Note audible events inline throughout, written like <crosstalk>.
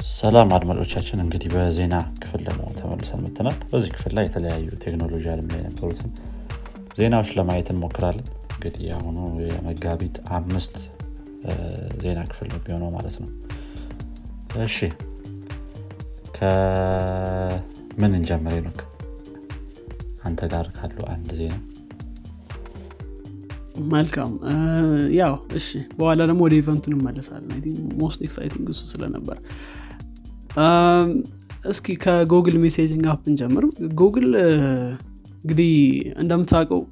ሰላም አድማጮቻችን እንግዲህ በዜና ክፍል ደግሞ ተመልሰን መጥተናል። በዚህ ክፍል ላይ የተለያዩ ቴክኖሎጂ አለም ላይ የነበሩትን ዜናዎች ለማየት እንሞክራለን። እንግዲህ የአሁኑ የመጋቢት አምስት ዜና ክፍል ነው ቢሆነው ማለት ነው። እሺ ከምን እንጀምር ኖክ አንተ ጋር ካሉ አንድ ዜና። መልካም። ያው እሺ በኋላ ደግሞ ወደ event ኡ እንመለሳለን። most exciting እሱ ስለነበር እስኪ ከ Google messaging app እንጀምር። ጉግል እንግዲህ እንደምታውቀው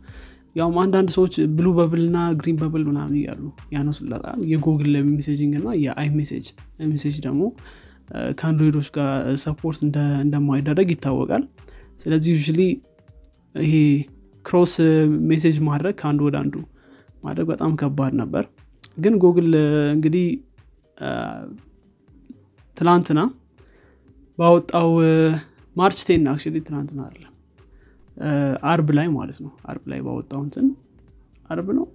ያውም አንዳንድ ሰዎች blue bubble እና green bubble ምናምን እያሉ ያነሱለታል የ Google messaging እና የ iMessage message ደግሞ ከ Android ኦች ጋር support እንደማይደረግ ይታወቃል። ስለዚህ you ይሄ cross message ማድረግ ከአንዱ ወደ አንዱ ማድረግ በጣም ከባድ ነበር። ግን ጉግል እንግዲህ ትላንትና ባወጣው March ten ac- ትናንትና አይደለም። አርብ ላይ ማለት ነው። አርብ ላይ ባወጣው አርብ ነው?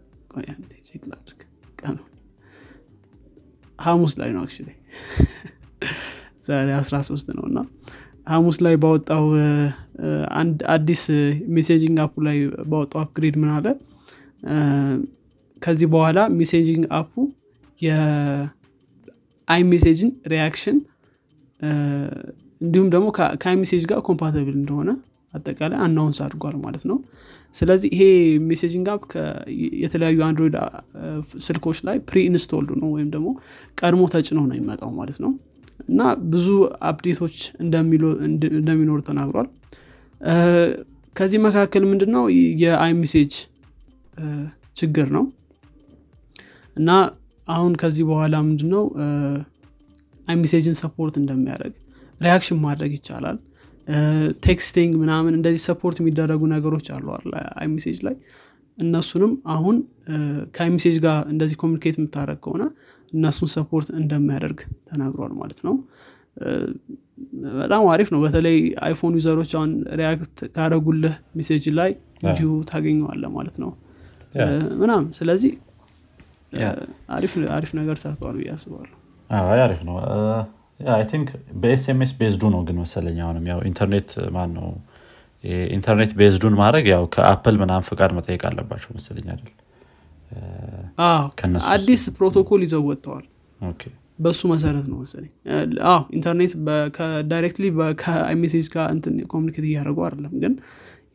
check ላድርግ። ቀኑ ሀሙስ ላይ ነው ac- <laughs> ዛሬ 13 ነው እና ሀሙስ ላይ ባወጣው አንድ አዲስ messaging app ኡ ላይ ባወጣው upgrade ምን አለ? ከዚህ በኋላ messaging app ኡ የ iMessage ን reaction እንዲሁም ደግሞ ከ iMessage ጋር compatible እንደሆነ አጠቃላይ announce አድርጓል ማለት ነው። ስለዚህ ይሄ messaging app የተለያዩ Android ስልኮች ላይ pre installed ነው ወይም ደግሞ ቀድሞ ተጭኖ ነው የሚመጣው ማለት ነው። እና ብዙ update ኦች እንደሚኖሩ ተናግሯል። ከዚህ መካከል ምንድነው የ iMessage ችግር ነው። እና አሁን ከዚህ በኋላ ምንድነው iMessage ን support እንደሚያደርግ reaction ማድረግ ይቻላል። texting ምናምን እንደዚህ support የሚደረጉ ነገሮች አሉ iMessage ላይ እነሱንም አሁን ከ iMessage ጋር እንደዚህ communicate የምታደረግ ከሆነ እነሱን support እንደሚያደርግ ተናግሯል ማለት ነው። በጣም አሪፍ ነው። በተለይ iPhone user ኦች አሁን react ካደረጉልህ message ላይ እንዲሁ ታገኘዋለህ ማለት ነው። ምናምን ስለዚህ አሪፍ ነገር ሰርተዋል ብዬ አስባለሁ አሪፍ ነው። I think በ SMS based ኡ ነው ግን መሰለኝ አሁንም ያው ኢንተርኔት ማን ነው internet based ኡን ማድረግ ያው ከ Apple ምናምን ፍቃድ መጠየቅ አለባቸው መሰለኝ አይደል? አዲስ ፕሮቶኮል ይዘው ወጥተዋል። በሱ መሰረት ነው መሰለኝ። አዎ internet directly ከ iMessage ጋር እንትን communicate እያደረጉ አይደለም። ግን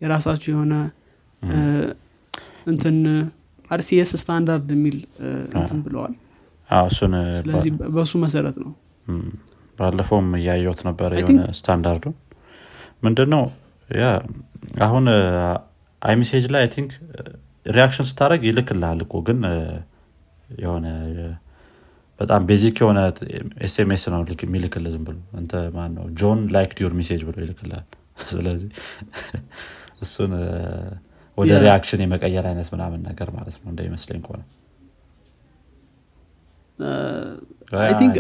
የራሳቸው የሆነ እንትን RCS standard የሚል እንትን ብለዋል እሱን ስለዚህ በሱ መሰረት ነው። ባለፈውም እያየሁት ነበረ የሆነ ስታንዳርዱ። ምንድነው ያ አሁን iMessage ላይ I think reaction ስታደረግ ይልክልሃል እኮ ግን የሆነ በጣም basic የሆነ SMS ነው የሚልክልህ ዝም ብሎ እንተ ማን ነው ጆን liked your message ብሎ ይልክልሃል። <laughs> ስለዚህ እሱን ወደ reaction የመቀየር አይነት ምናምን ነገር ማለት ነው እንደሚመስለኝ ከሆነ think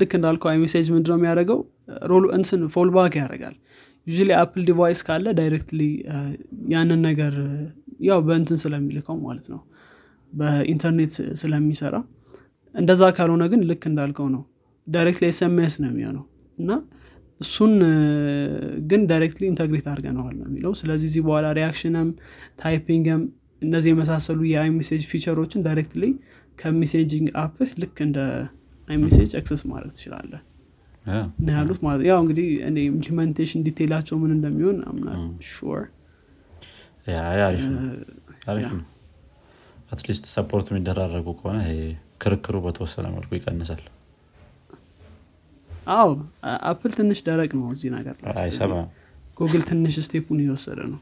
ልክ እንዳልከው iMessage ምንድነው የሚያደርገው? roll እንትን fallback ያደርጋል። you Apple device ካለ directly ያንን ነገር ያው በእንትን ስለሚልከው ማለት ነው። በኢንተርኔት ስለሚሰራ። እንደዛ ካልሆነ ግን ልክ እንዳልከው ነው። directly SMS ነው የሚሆነው። እና እሱን ግን directly integrate አድርገነዋል ነው የሚለው። ስለዚህ ከዚህ በኋላ reaction ም typing ም እነዚህ የመሳሰሉ የ iMessage feature ኦችን directly ከ messaging app ህ ልክ እንደ iMessage access ማድረግ ትችላለህ። እና ያሉት ማለት ያው እንግዲህ እኔ implementation detail ኣቸው ምን እንደሚሆን I'm not sure ነው። at least support የሚደራረጉ ከሆነ ክርክሩ በተወሰነ መልኩ ይቀንሳል። አዎ Apple ትንሽ ደረቅ ነው እዚህ ነገር ጉግል ትንሽ step ኡን እየወሰደ ነው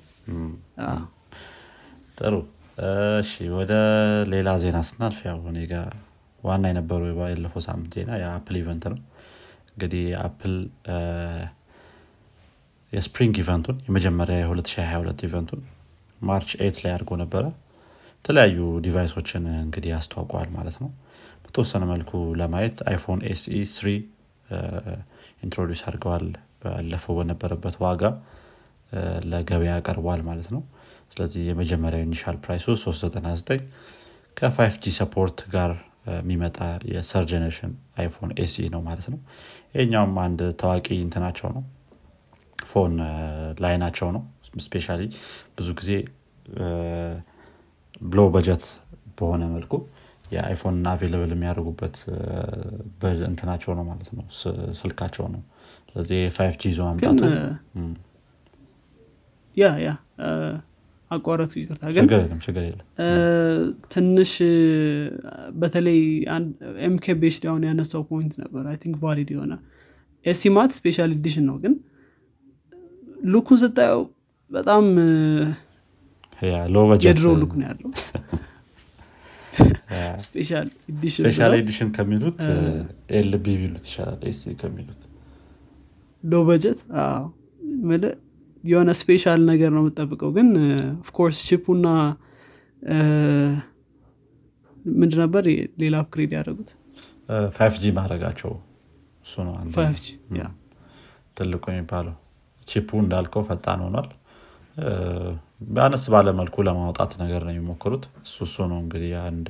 ጥሩ። እሺ ወደ ሌላ ዜና ስናልፍ ያው እኔ ጋ ዋና የነበሩ ያለፈው ሳምንት ዜና የ Apple event ነው። እንግዲህ Apple የ spring event ኡን የመጀመሪያ የ2022 event ኡን March eight ላይ አድርጎ ነበረ። የተለያዩ device ኦችን እንግዲህ አስተዋውቀዋል ማለት ነው። በተወሰነ መልኩ ለማየት iPhone SE three introduce አድርገዋል። ባለፈው በነበረበት ዋጋ ለገበያ ቀርቧል ማለት ነው ስለዚህ የመጀመሪያው initial price ኡ 399 ከ5 G support ጋር የሚመጣ የ third generation iPhone SE ነው ማለት ነው። ይኛውም አንድ ታዋቂ እንትናቸው ነው። phone line ኣቸው ነው። special ብዙ ጊዜ ብሎ በጀት በሆነ መልኩ የ iPhone available የሚያደርጉበት እንትናቸው ነው ማለት ነው። ስልካቸው ነው። ስለዚህ five G ይዞ መምጣቱ yeah yeah አቋረጥኩ ይቅርታ። ግን ትንሽ በተለይ MKBHD ው ያነሳው point ነበር። I think valid የሆነ SE ማለት special edition ነው። ግን look ኡን ስታየው በጣም የድሮ look ነው ያለው። <laughs> special edition ከሚሉት LB ቢሉት ይሻላል SE ከሚሉት። low budget የሆነ special ነገር ነው የምጠብቀው። ግን of course chip ኡና ምንድ ነበር ሌላ upgrade ያደረጉት? five G ማድረጋቸው እሱ ነው ትልቁ የሚባለው chip ኡ እንዳልከው ፈጣን ሆኗል። በአነስ ባለ መልኩ ለማውጣት ነገር ነው የሚሞክሩት። እሱ እሱ ነው እንግዲህ አንድ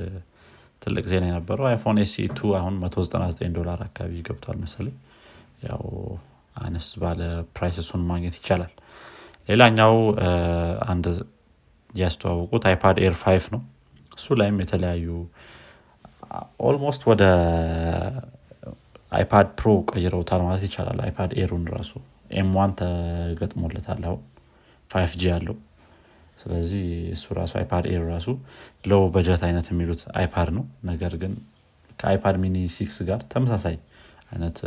ትልቅ ዜና የነበረው። iPhone SE two አሁን 199 ዶላር አካባቢ ገብቷል መሰለኝ። ያው አነስ ባለ price ማግኘት ይቻላል። ሌላኛው አንድ ያስተዋወቁት iPad Air five ነው። እሱ ላይም የተለያዩ almost ወደ iPad Pro ቀይረውታል ማለት ይቻላል። iPad Air ኡን ራሱ M one ተገጥሞለታል አሁን five G አለው ስለዚህ እሱ ራሱ iPad Air ራሱ low budget አይነት የሚሉት iPad ነው። ነገር ግን ከ iPad Mini six ጋር ተመሳሳይ አይነት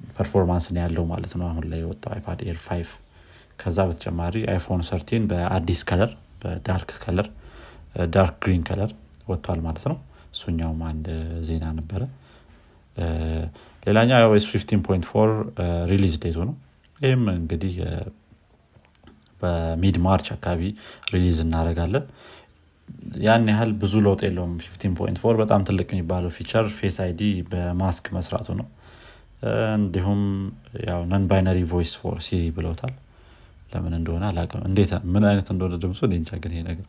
performance ነው ያለው ማለት ነው። አሁን ላይ የወጣው iPad Air five ከዛ በተጨማሪ iPhone thirteen በአዲስ color በ dark color dark green color ወጥቷል ማለት ነው። እሱኛውም አንድ ዜና ነበረ። ሌላኛው iOS 15.4 release date ኡ ነው ይህም እንግዲህ በ mid March አካባቢ release እናደርጋለን ያን ያህል ብዙ ለውጥ የለውም። 15.4 በጣም ትልቅ የሚባለው feature Face ID በ mask መስራቱ ነው እንዲሁም ያው non-binary voice for Siri ብለውታል ለምን እንደሆነ አላቅም እንዴት ምን አይነት እንደሆነ ድምፁ እንጃ ግን ይሄ ነገር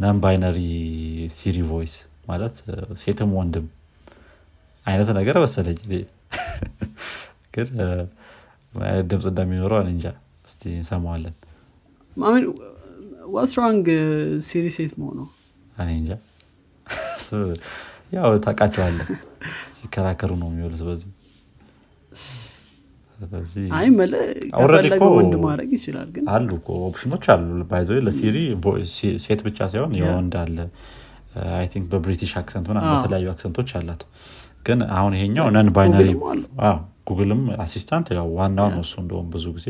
non-binary Siri voice ማለት ሴትም ወንድም አይነት ነገር መሰለኝ። <laughs> ግን አይነት ድምፅ እንደሚኖረው እንጃ። እስቲ እንሰማዋለን። what's wrong Siri ሴት መሆኑ እኔ እንጃ። <laughs> ያው ታውቃቸዋለህ ሲከራከሩ ነው የሚውሉት በዚህ። ወንድ ማድረግ ይችላል ግን አሉ ኦፕሽኖች አሉ። by the way Siri ሴት ብቻ ሳይሆን የወንድ አለ። I think በ British accent ሆና በተለያዩ accent ኦች አላት። ግን አሁን ይሄኛው non-binary Google ም assistant ያው ዋናው ነው እሱ እንደውም ብዙ ጊዜ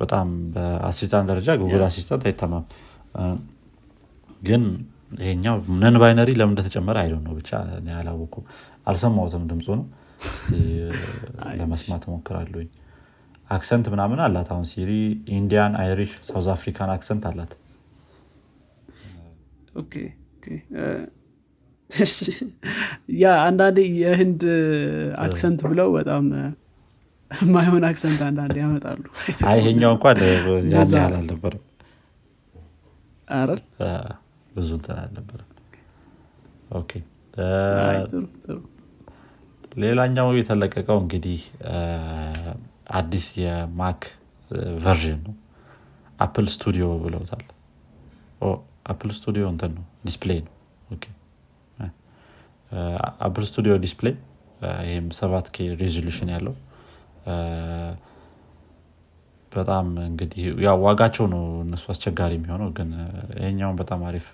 በጣም በ assistant ደረጃ Google Assistant አይታማም። ግን ይሄኛው non-binary ለምን እንደተጨመረ I don't know ብቻ አላወኩም አልሰማሁትም ድምፁ ነው <laughs> ለመስማት ሞክራለሁኝ accent ምናምን አላት አሁን Siri Indian Irish South African accent አላት። ያ አንዳንዴ የህንድ accent ብለው በጣም ማይሆን accent አንዳንድ ያመጣሉ። ይሄኛው እንኳን <laughs> ያህል አልነበረም ብዙ እንትን አልነበረም። Okay። ሌላኛው የተለቀቀው እንግዲህ አዲስ የ Mac version ነው። Apple Studio ብለውታል። Apple Studio እንትን ነው display ነው። Apple Studio Display ይህም ሰባት K resolution ያለው በጣም እንግዲህ ያው ዋጋቸው ነው እነሱ አስቸጋሪ የሚሆነው ግን ይሄኛውን በጣም አሪፍ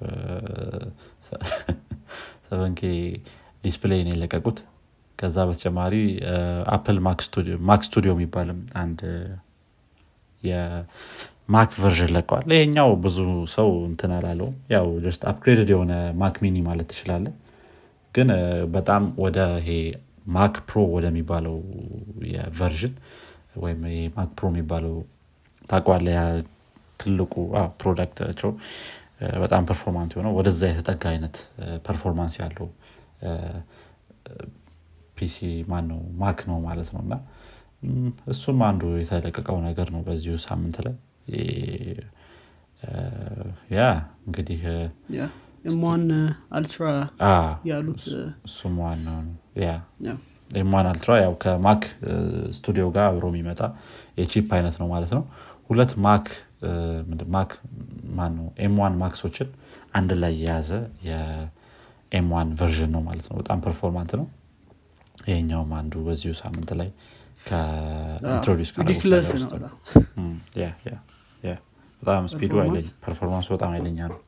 seven K display ነው የለቀቁት። ከዛ በተጨማሪ Apple Mac Studio የሚባልም አንድ የ Mac version ለቀዋል። ይሄኛው ብዙ ሰው እንትን አላለው። ያው just upgraded የሆነ Mac Mini ማለት ትችላለህ ግን በጣም ወደ ይሄ Mac Pro ወደሚባለው የ version ወይም Mac Pro የሚባለው ታውቃለህ ትልቁ product ኣቸው በጣም performant የሆነው ወደዛ የተጠጋ አይነት performance ያለው PC ማነው Mac ነው ማለት ነው። እና እሱም አንዱ የተለቀቀው ነገር ነው በዚሁ ሳምንት ላይ። ያ እንግዲህ M one Ultra ያሉት እሱም ዋናው ነው M one Ultra ያው ከ Mac Studio ጋር አብሮ የሚመጣ የ chip አይነት ነው ማለት ነው። ሁለት Mac Mac ማነው? M one Macs ኦችን አንድ ላይ የያዘ የ M one version ነው ማለት ነው። በጣም performant ነው። ይሄኛውም አንዱ በዚሁ ሳምንት ላይ introduce በጣም speed ኡ performance ኡ በጣም ኃይለኛ ነው።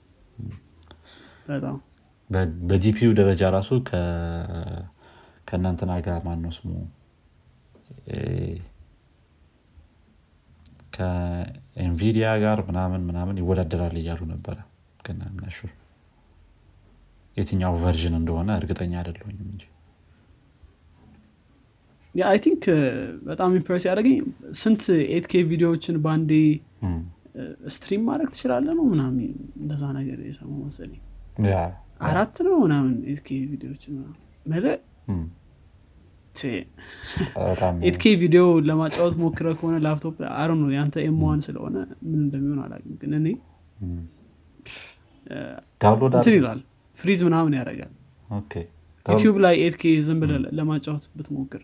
በ GPU ደረጃ ራሱ ከእናንትና ጋር ማነው ስሙ? ከ NVIDIA ጋር ምናምን ምናምን ይወዳደራል እያሉ ነበረ። ግን I'm not sure የትኛው version እንደሆነ እርግጠኛ አይደለሁኝም እንጂ። I think በጣም impress ያደረገኝ ስንት eight K ቪዲዮዎችን በአንዴ stream ማድረግ ትችላለህ ነው ምናምን እንደዛ ነገር የሰሙ መሰለኝ። አራት ነው ምናምን eight K ቪዲዮዎችን መለ <laughs> eight K ቪዲዮ ለማጫወት ሞክረህ ከሆነ ላፕቶፕ አሩ ነው የአንተ M one ስለሆነ ምን እንደሚሆን አላውቅም። ግን እኔ እንትን ይላል freeze ምናምን ያደርጋል። YouTube ላይ eight K ዝም ብለህ ለማጫወት ብትሞክር።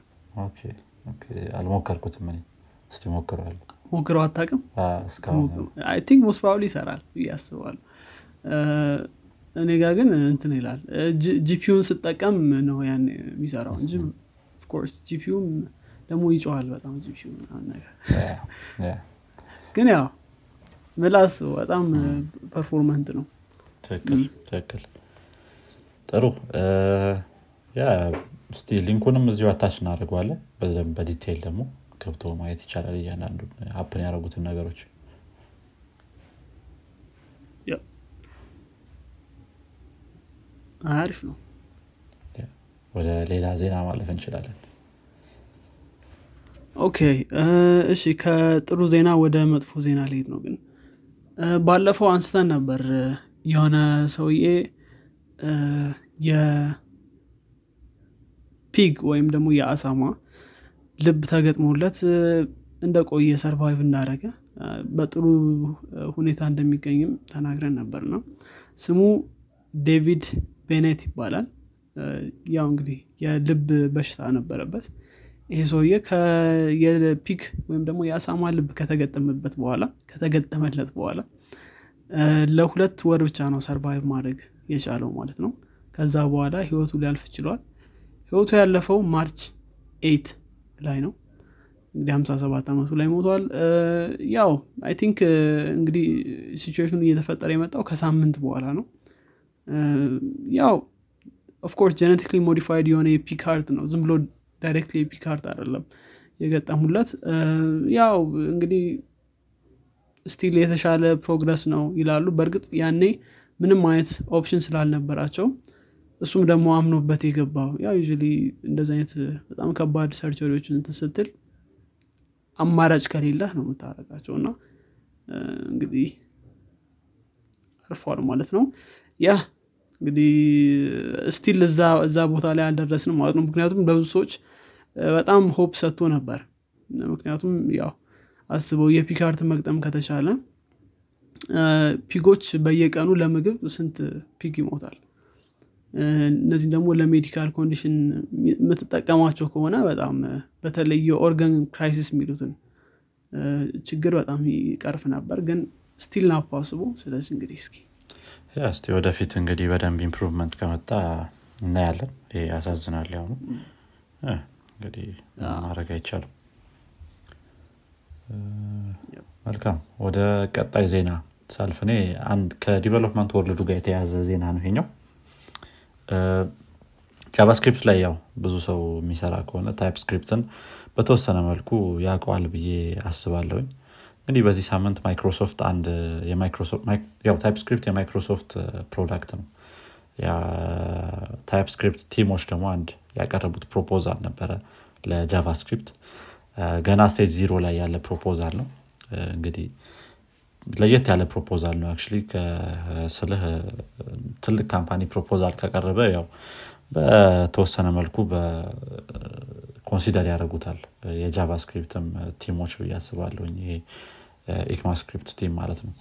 አልሞከርኩትም እኔ። እስቲ ሞክረዋል ሞክረው አታቅም ቲንክ ሞስት ፕሮባብሊ ይሰራል እያስባሉ እኔ ጋር ግን እንትን ይላል። ጂፒዩን ስጠቀም ነው ያን የሚሰራው እንጂ ኦፍኮርስ ጂፒዩም ደግሞ ይጨዋል በጣም ጂፒዩ ነገር. ግን ያው ምላስ በጣም ፐርፎርማንት ነው። ትክክል ጥሩ። yeah እስቲ link ኡንም እዚሁ attach እናደርገዋለን። በደንብ በ detail ደግሞ ገብቶ ማየት ይቻላል እያንዳንዱ open ያደረጉትን ነገሮች። አሪፍ ነው። ወደ ሌላ ዜና ማለፍ እንችላለን okay እሺ ከጥሩ ዜና ወደ መጥፎ ዜና ሊሄድ ነው ግን። ባለፈው አንስተን ነበር የሆነ ሰውዬ የ pig ወይም ደግሞ የአሳማ ልብ ተገጥሞለት እንደቆየ survive እንዳደረገ በጥሩ ሁኔታ እንደሚገኝም ተናግረን ነበር ነው። ስሙ ዴቪድ ቤኔት ይባላል። ያው እንግዲህ የልብ በሽታ ነበረበት ይሄ ሰውዬ የ pig ወይም ደግሞ የአሳማ ልብ ከተገጠመበት በኋላ ከተገጠመለት በኋላ ለሁለት ወር ብቻ ነው survive ማድረግ የቻለው ማለት ነው። ከዛ በኋላ ህይወቱ ሊያልፍ ችሏል። ህይወቱ ያለፈው March eight ላይ ነው። እንግዲህ 57 ዓመቱ ላይ ሞቷል። ያው I think እንግዲህ ሲቹዌሽኑ እየተፈጠረ የመጣው ከሳምንት በኋላ ነው። ያው of course genetically modified የሆነ የ pig heart ነው። ዝም ብሎ directly heart አይደለም የገጠሙለት። ያው እንግዲህ still የተሻለ progress ነው ይላሉ። በእርግጥ ያኔ ምንም አይነት option ስላልነበራቸው እሱም ደግሞ አምኖበት የገባው። ያው you እንደዚ አይነት በጣም ከባድ surgery ዎችን still አማራጭ ከሌለ ነው የምታረጋቸው እና እንግዲህ አርፏል ማለት ነው። yeah እንግዲህ still እዛ ቦታ ላይ አልደረስንም ማለት ነው። ምክንያቱም ለብዙ ሰዎች በጣም hope ሰጥቶ ነበር። ምክንያቱም ያው አስበው የ pig heart መግጠም ከተቻለ pig ኦች በየቀኑ ለምግብ ስንት pig ይሞታል? እነዚህ ደግሞ ለ medical condition የምትጠቀሟቸው ከሆነ በጣም በተለይ የ organ crisis የሚሉትን ችግር በጣም ይቀርፍ ነበር ግን still not possible ስለዚህ እንግዲህ እስኪ እስቲ ወደፊት እንግዲህ በደንብ improvement ከመጣ እናያለን። ያሳዝናል ያሁኑ እንግዲህ ማድረግ አይቻልም። መልካም ወደ ቀጣይ ዜና ሳልፍ እኔ አንድ ከ development world ኡ ጋር የተያዘ ዜና ነው ይሄኛው። JavaScript ላይ ያው ብዙ ሰው የሚሰራ ከሆነ TypeScript ን በተወሰነ መልኩ ያውቀዋል ብዬ አስባለሁኝ። እንግዲህ በዚህ ሳምንት ማይክሮሶፍት አንድ TypeScript የ Microsoft product ነው TypeScript team ኦች ደግሞ አንድ ያቀረቡት proposal ነበረ ለ JavaScript ገና stage zero ላይ ያለ proposal ነው። እንግዲህ ለየት ያለ proposal ነው actually ስልህ ትልቅ company proposal ከቀረበ ያው በተወሰነ መልኩ consider ያደርጉታል። የ JavaScript ም team ኦች ብዬ አስባለሁ ይሄ ECMAScript team ማለት ነው።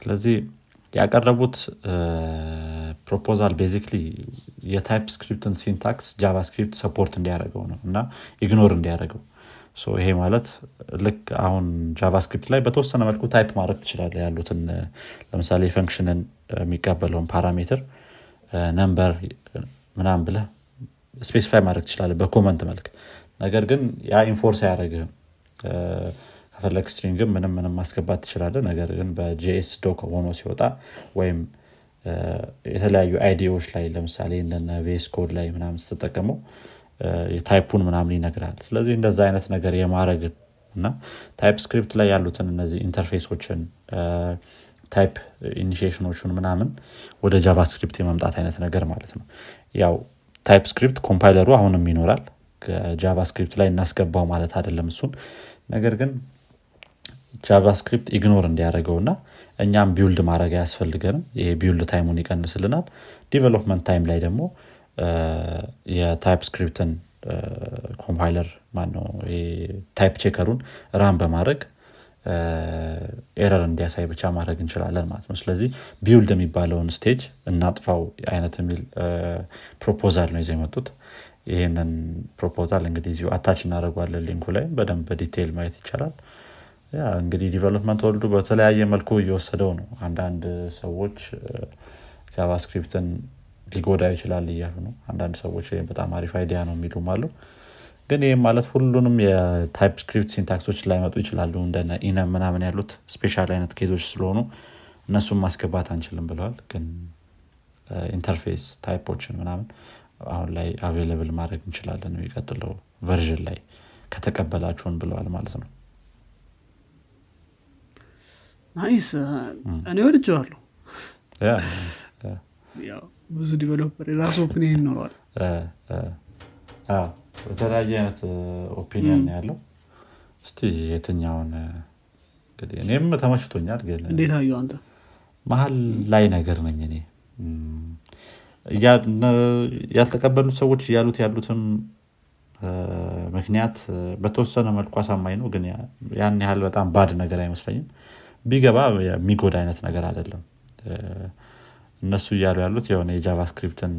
ስለዚህ ያቀረቡት proposal basically የ TypeScript ን syntax JavaScript support እንዲያደርገው ነው እና ignore እንዲያደርገው. ይሄ ማለት ልክ አሁን JavaScript ላይ በተወሰነ መልኩ type ማድረግ ትችላለ ያሉትን ለምሳሌ function ን የሚቀበለውን parameter number ምናም ብለ specify ማድረግ ትችላለ በ comment መልክ። ነገር ግን ያ enforce አያደረግህም ከፈለግ string ም ምንም ምንም ማስገባት ትችላለ ነገር ግን በ JSDoc ሆኖ ሲወጣ ወይም የተለያዩ IDE ዎች ላይ ለምሳሌ እንደነ VS Code ላይ ምናምን ስትጠቀመው type ኡን ምናምን ይነግራል። ስለዚህ እንደዛ አይነት ነገር የማድረግ እና TypeScript ላይ ያሉትን እነዚህ interface ኦችን type definition ኦቹን ምናምን ወደ JavaScript የመምጣት አይነት ነገር ማለት ነው። ያው TypeScript compiler ኡ አሁንም ይኖራል። JavaScript ላይ እናስገባው ማለት አይደለም እሱን። ነገር ግን JavaScript ignore እንዲያደርገው እና እኛም build ማድረግ አያስፈልገንም። ይሄ build time ኡን ይቀንስልናል። development time ላይ ደግሞ የ TypeScript ን compiler ማነው? type checker ኡን run በማድረግ error እንዲያሳይ ብቻ ማድረግ እንችላለን ማለት ነው። ስለዚህ build የሚባለውን stage ፡ እናጥፋው አይነት የሚል proposal ነው ይዘው የመጡት። ይህንን proposal እንግዲህ እዚሁ attach እናደርጓለን link ኡ ላይ። በደንብ በ detail ማየት ይቻላል እንግዲህ development world ኡ በተለያየ መልኩ እየወሰደው ነው። አንዳንድ ሰዎች JavaScript ን ሊጎዳ ይችላል እያሉ ነው። አንዳንድ ሰዎች በጣም አሪፍ idea ነው የሚሉም አሉ። ግን ይህም ማለት ሁሉንም የ TypeScript syntax ኦች ላይመጡ ይችላሉ። እንደ enum ምናምን ያሉት special አይነት case ኦች ስለሆኑ እነሱም ማስገባት አንችልም ብለዋል። ግን interface type ኦችን ምናምን አሁን ላይ available ማድረግ እንችላለን የሚቀጥለው version ላይ ከተቀበላችሁን ብለዋል ማለት ነው nice እኔ ወድጀዋለሁ ብዙ developer የራሱ opinion ይኖረዋል። በተለያየ አይነት opinion ያለው። እስቲ የትኛውን እንግዲህ እኔም ተመችቶኛል ግን እንዴት አየው አንተ? መሀል ላይ ነገር ነኝ እኔ። ያልተቀበሉት ሰዎች እያሉት ያሉትም ምክንያት በተወሰነ መልኩ አሳማኝ ነው። ግን ያን ያህል በጣም bad ነገር አይመስለኝም ቢገባ የሚጎዳ አይነት ነገር አይደለም። እነሱ እያሉ ያሉት የሆነ የ JavaScript ን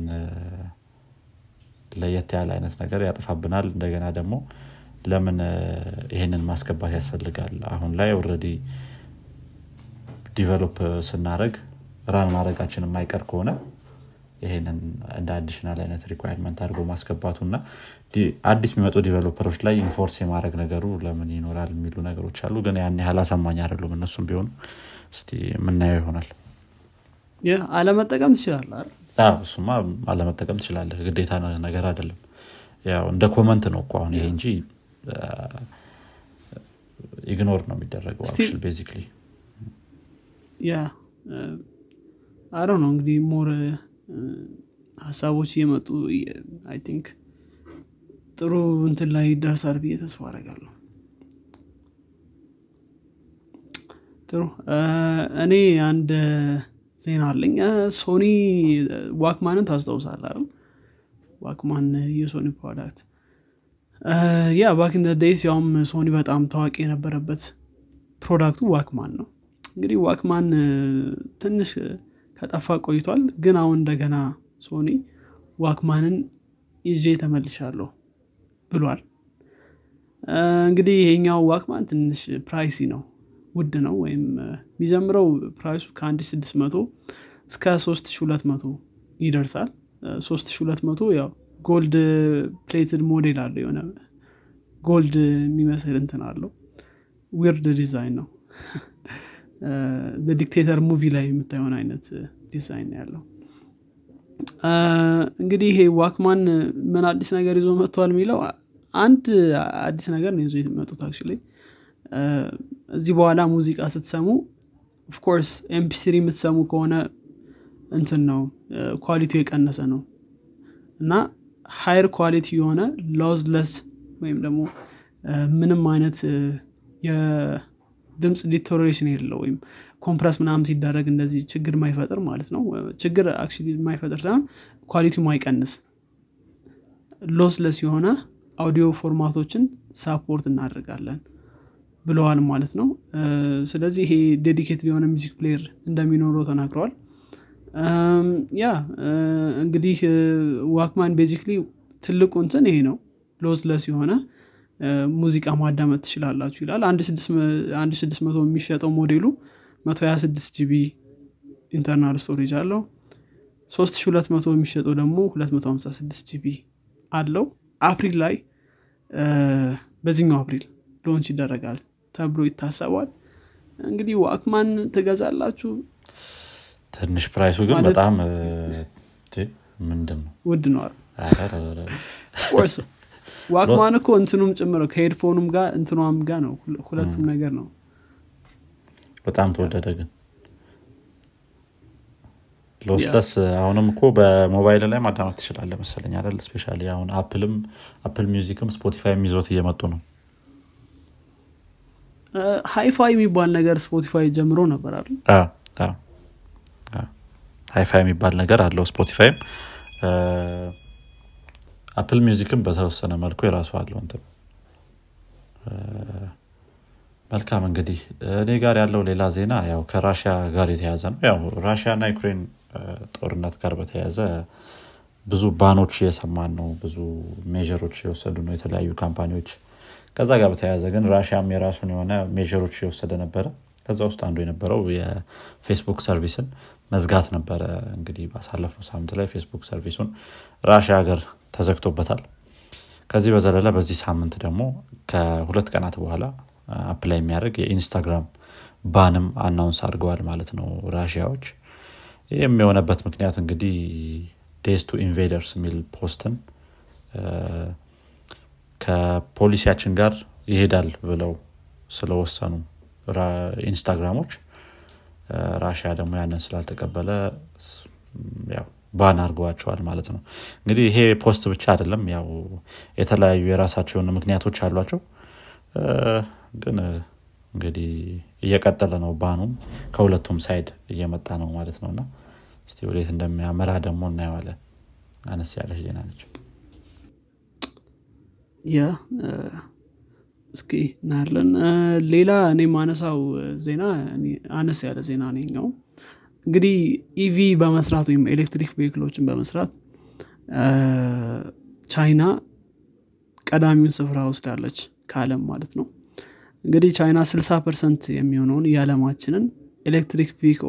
ለየት ያለ አይነት ነገር ያጠፋብናል። እንደገና ደግሞ ለምን ይሄንን ማስገባት ያስፈልጋል? አሁን ላይ already develop ስናደረግ run ማድረጋችን የማይቀር ከሆነ ይሄንን እንደ additional አይነት requirement አድርጎ ማስገባቱ እና አዲስ የሚመጡ developer ኦች ላይ enforce የማድረግ ነገሩ ለምን ይኖራል የሚሉ ነገሮች አሉ። ግን ያን ያህል አሳማኝ አይደሉም እነሱም ቢሆኑ እስቲ የምናየው ይሆናል። አለመጠቀም ትችላል እሱማ አለመጠቀም ትችላለህ። ግዴታ ነገር አይደለም። ያው እንደ comment ነው እኮ አሁን ይሄ እንጂ ignore ነው የሚደረገው basically። yeah አሪፍ ነው እንግዲህ more ሀሳቦች እየመጡ I think ጥሩ እንትን ላይ ይደርሳል ብዬ ተስፋ አረጋለሁ ጥሩ። እኔ አንድ ዜና አለኝ። Sony Walkman ን ታስታውሳል አይደል? Walkman የ Sony product። yeah back in days ያውም Sony በጣም ታዋቂ የነበረበት product ኡ Walkman ነው። እንግዲህ Walkman ትንሽ ከጠፋ ቆይቷል። ግን አሁን እንደገና Sony Walkman ን ይዤ ተመልሻለሁ ብሏል። እንግዲህ ይሄኛው Walkman ትንሽ pricey ነው ውድ ነው። ወይም የሚጀምረው price ኡ ከ1600 እስከ 3200 ይደርሳል። 3200 ያው gold plated ሞዴል አለው። የሆነ gold የሚመስል እንትን አለው። weird design ነው። በ Dictator movie ላይ የምታየው አይነት ዲዛይን ያለው እንግዲህ ይሄ Walkman ምን አዲስ ነገር ይዞ መጥተዋል የሚለው አንድ አዲስ ነገር ነው ይዞ የመጡት actually እዚህ በኋላ ሙዚቃ ስትሰሙ of course MP3 የምትሰሙ ከሆነ እንትን ነው quality ው የቀነሰ ነው። እና higher quality የሆነ lossless ወይም ደግሞ ምንም አይነት የድምፅ distortion የሌለው ወይም compress ምናምን ሲደረግ እንደዚህ ችግር ማይፈጥር ማለት ነው። ችግር አክ ማይፈጥር ሳይሆን quality ው ማይቀንስ lossless የሆነ audio format ኦችን support እናደርጋለን ብለዋል ማለት ነው። ስለዚህ ይሄ dedicated የሆነ music player እንደሚኖረው ተናግረዋል። yeah እንግዲህ Walkman basically ትልቁ እንትን ይሄ ነው። lossless የሆነ ሙዚቃ ማዳመጥ ትችላላችሁ ይላል። አንድ ስድስት መቶ የሚሸጠው ሞዴሉ 126 GB internal storage አለው። 3200 የሚሸጠው ደግሞ 256 GB አለው። አፕሪል ላይ በዚህኛው April launch ይደረጋል ተብሎ ይታሰባል። እንግዲህ Walkman ትገዛላችሁ? ትንሽ price ኡ ግን በጣም ምንድን ነው? ውድ ነው Walkman እኮ እንትኑም ጭምር ከ headphone ኡም ጋር እንትኗም ጋር ነው። ሁለቱም ነገር ነው። በጣም ተወደደ ግን። lossless አሁንም እኮ በሞባይል ላይ ማዳመጥ ትችላለህ መሰለኝ አይደል? especially አሁን Apple ም Apple Music ም Spotify የሚይዞት እየመጡ ነው። HiFi የሚባል ነገር Spotify ጀምሮ ነበር አይደል? HiFi የሚባል ነገር አለው Spotify ም Apple Music ም በተወሰነ መልኩ የራሱ አለው እንትን። መልካም እንግዲህ እኔ ጋር ያለው ሌላ ዜና ያው ከራሽያ ጋር የተያዘ ነው። ያው ራሽያ እና ዩክሬን ጦርነት ጋር በተያያዘ ብዙ ban ኦች እየሰማን ነው ብዙ measure ኦች የወሰዱ ነው የተለያዩ company ዎች ከዛ ጋር በተያያዘ ግን ራሽያም የራሱን የሆነ measure ኦች የወሰደ ነበረ። ከዛ ውስጥ አንዱ የነበረው የ Facebook service ን መዝጋት ነበረ። እንግዲህ ባሳለፍነው ሳምንት ላይ Facebook service ኡን ራሽያ ሀገር ተዘግቶበታል። ከዚህ በዘለለ በዚህ ሳምንት ደግሞ ከሁለት ቀናት በኋላ apply የሚያደርግ የ Instagram ban ም announce አድርገዋል ማለት ነው ራሽያዎች። ይህም የሆነበት ምክንያት እንግዲህ death to invaders የሚል post ን ከፖሊሲያችን ጋር ይሄዳል ብለው ስለወሰኑ Instagram ኦች። ራሽያ ደግሞ ያንን ስላልተቀበለ ያው ban አድርገዋቸዋል ማለት ነው። እንግዲህ ይሄ post ብቻ አይደለም ያው የተለያዩ የራሳቸው የሆነ ምክንያቶች አሏቸው። ግን እንግዲህ እየቀጠለ ነው ban ኡም ከሁለቱም side እየመጣ ነው ማለት ነው። እና እስቲ ወዴት እንደሚያመራ ደግሞ እናየዋለን። አነስ ያለች ዜና ነች። yeah እስኪ እናያለን። ሌላ እኔ ማነሳው ዜና አነስ ያለ ዜና ነው ያው እንግዲህ EV በመስራት ወይም electric vehicle ኦችን በመስራት ቻይና ቀዳሚውን ስፍራ ወስዳለች ከአለም ማለት ነው። እንግዲህ ቻይና 60 percent የሚሆነውን የዓለማችንን electric vehicle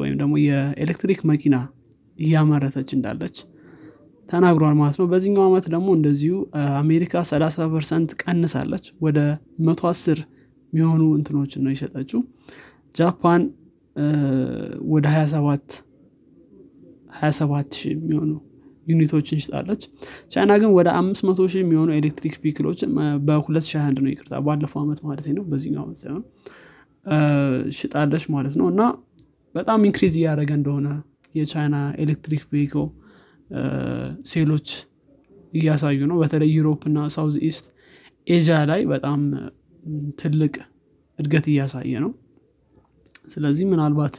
ወይም ደግሞ የኤሌክትሪክ መኪና እያመረተች እንዳለች ተናግሯል ማለት ነው። በዚህኛው ዓመት ደግሞ እንደዚሁ አሜሪካ 30 percent ቀንሳለች። ወደ 110 የሚሆኑ እንትኖችን ነው የሸጠችው። ጃፓን ወደ 27 27 ሺህ የሚሆኑ unit ኦችን ሽጣለች ቻይና ግን ወደ 500 ሺህ የሚሆኑ electric vehicle ኦችን በ2021 ነው ይቅርታ ባለፈው ዓመት ማለት ነው። በዚህኛው ዓመት ሳይሆን ሽጣለች ማለት ነው። እና በጣም increase እያደረገ እንደሆነ የቻይና electric vehicle sale ኦች እያሳዩ ነው። በተለይ Europe እና South East Asia ላይ በጣም ትልቅ እድገት እያሳየ ነው ስለዚህ ምናልባት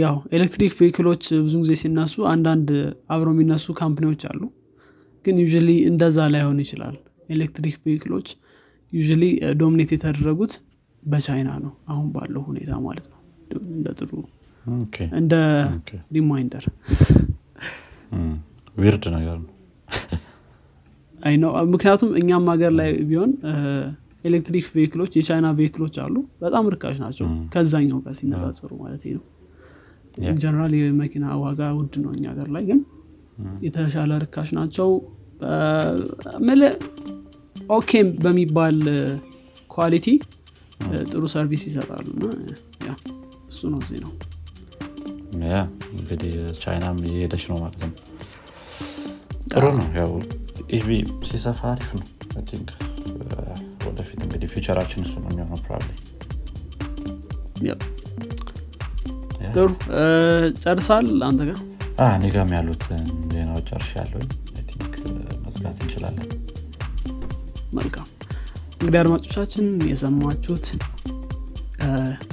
ያው electric vehicle ኦች ብዙ ጊዜ ሲነሱ አንዳንድ አብረው የሚነሱ company ዎች አሉ። ግን ያው እንደዛ ላይሆን ይችላል። electric vehicle ኦች ያው dominate የተደረጉት በቻይና ነው አሁን ባለው ሁኔታ ማለት ነው። እንደ ጥሩ እንደ reminder። weird ነገር ነው አይ ነው ምክንያቱም እኛም ሀገር ላይ ቢሆን electric vehicle ኦች የቻይና vehicle ኦች አሉ። በጣም ርካሽ ናቸው። ከዛኛው ጋር ሲነጻጸሩ ማለት ነው። in general የመኪና ዋጋ ውድ ነው እኛ ሀገር ላይ ግን የተሻለ ርካሽ ናቸው። ምል okay ም በሚባል quality ጥሩ service ይሰጣሉ እና እሱ ነው እዚህ ነው እንግዲህ ቻይናም እየሄደች ነው ማለት ነው። ጥሩ ነው። ያው EV ሲሰፋ አሪፍ ነው ወደፊት እንግዲህ future ኣችን እሱ ነው የሚሆነው probably ጥሩ። ጨርሰሃል አንተ ጋር? እኔ ጋርም ያሉት ዜናዎች ጨርሻለሁ think መዝጋት እንችላለን። መልካም። እንግዲህ አድማጮቻችን የሰማችሁት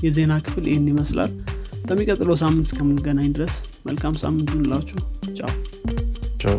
የዜና ክፍል ይህን ይመስላል። በሚቀጥለው ሳምንት እስከምንገናኝ ድረስ መልካም ሳምንት እንላችሁ ቻው። ቻው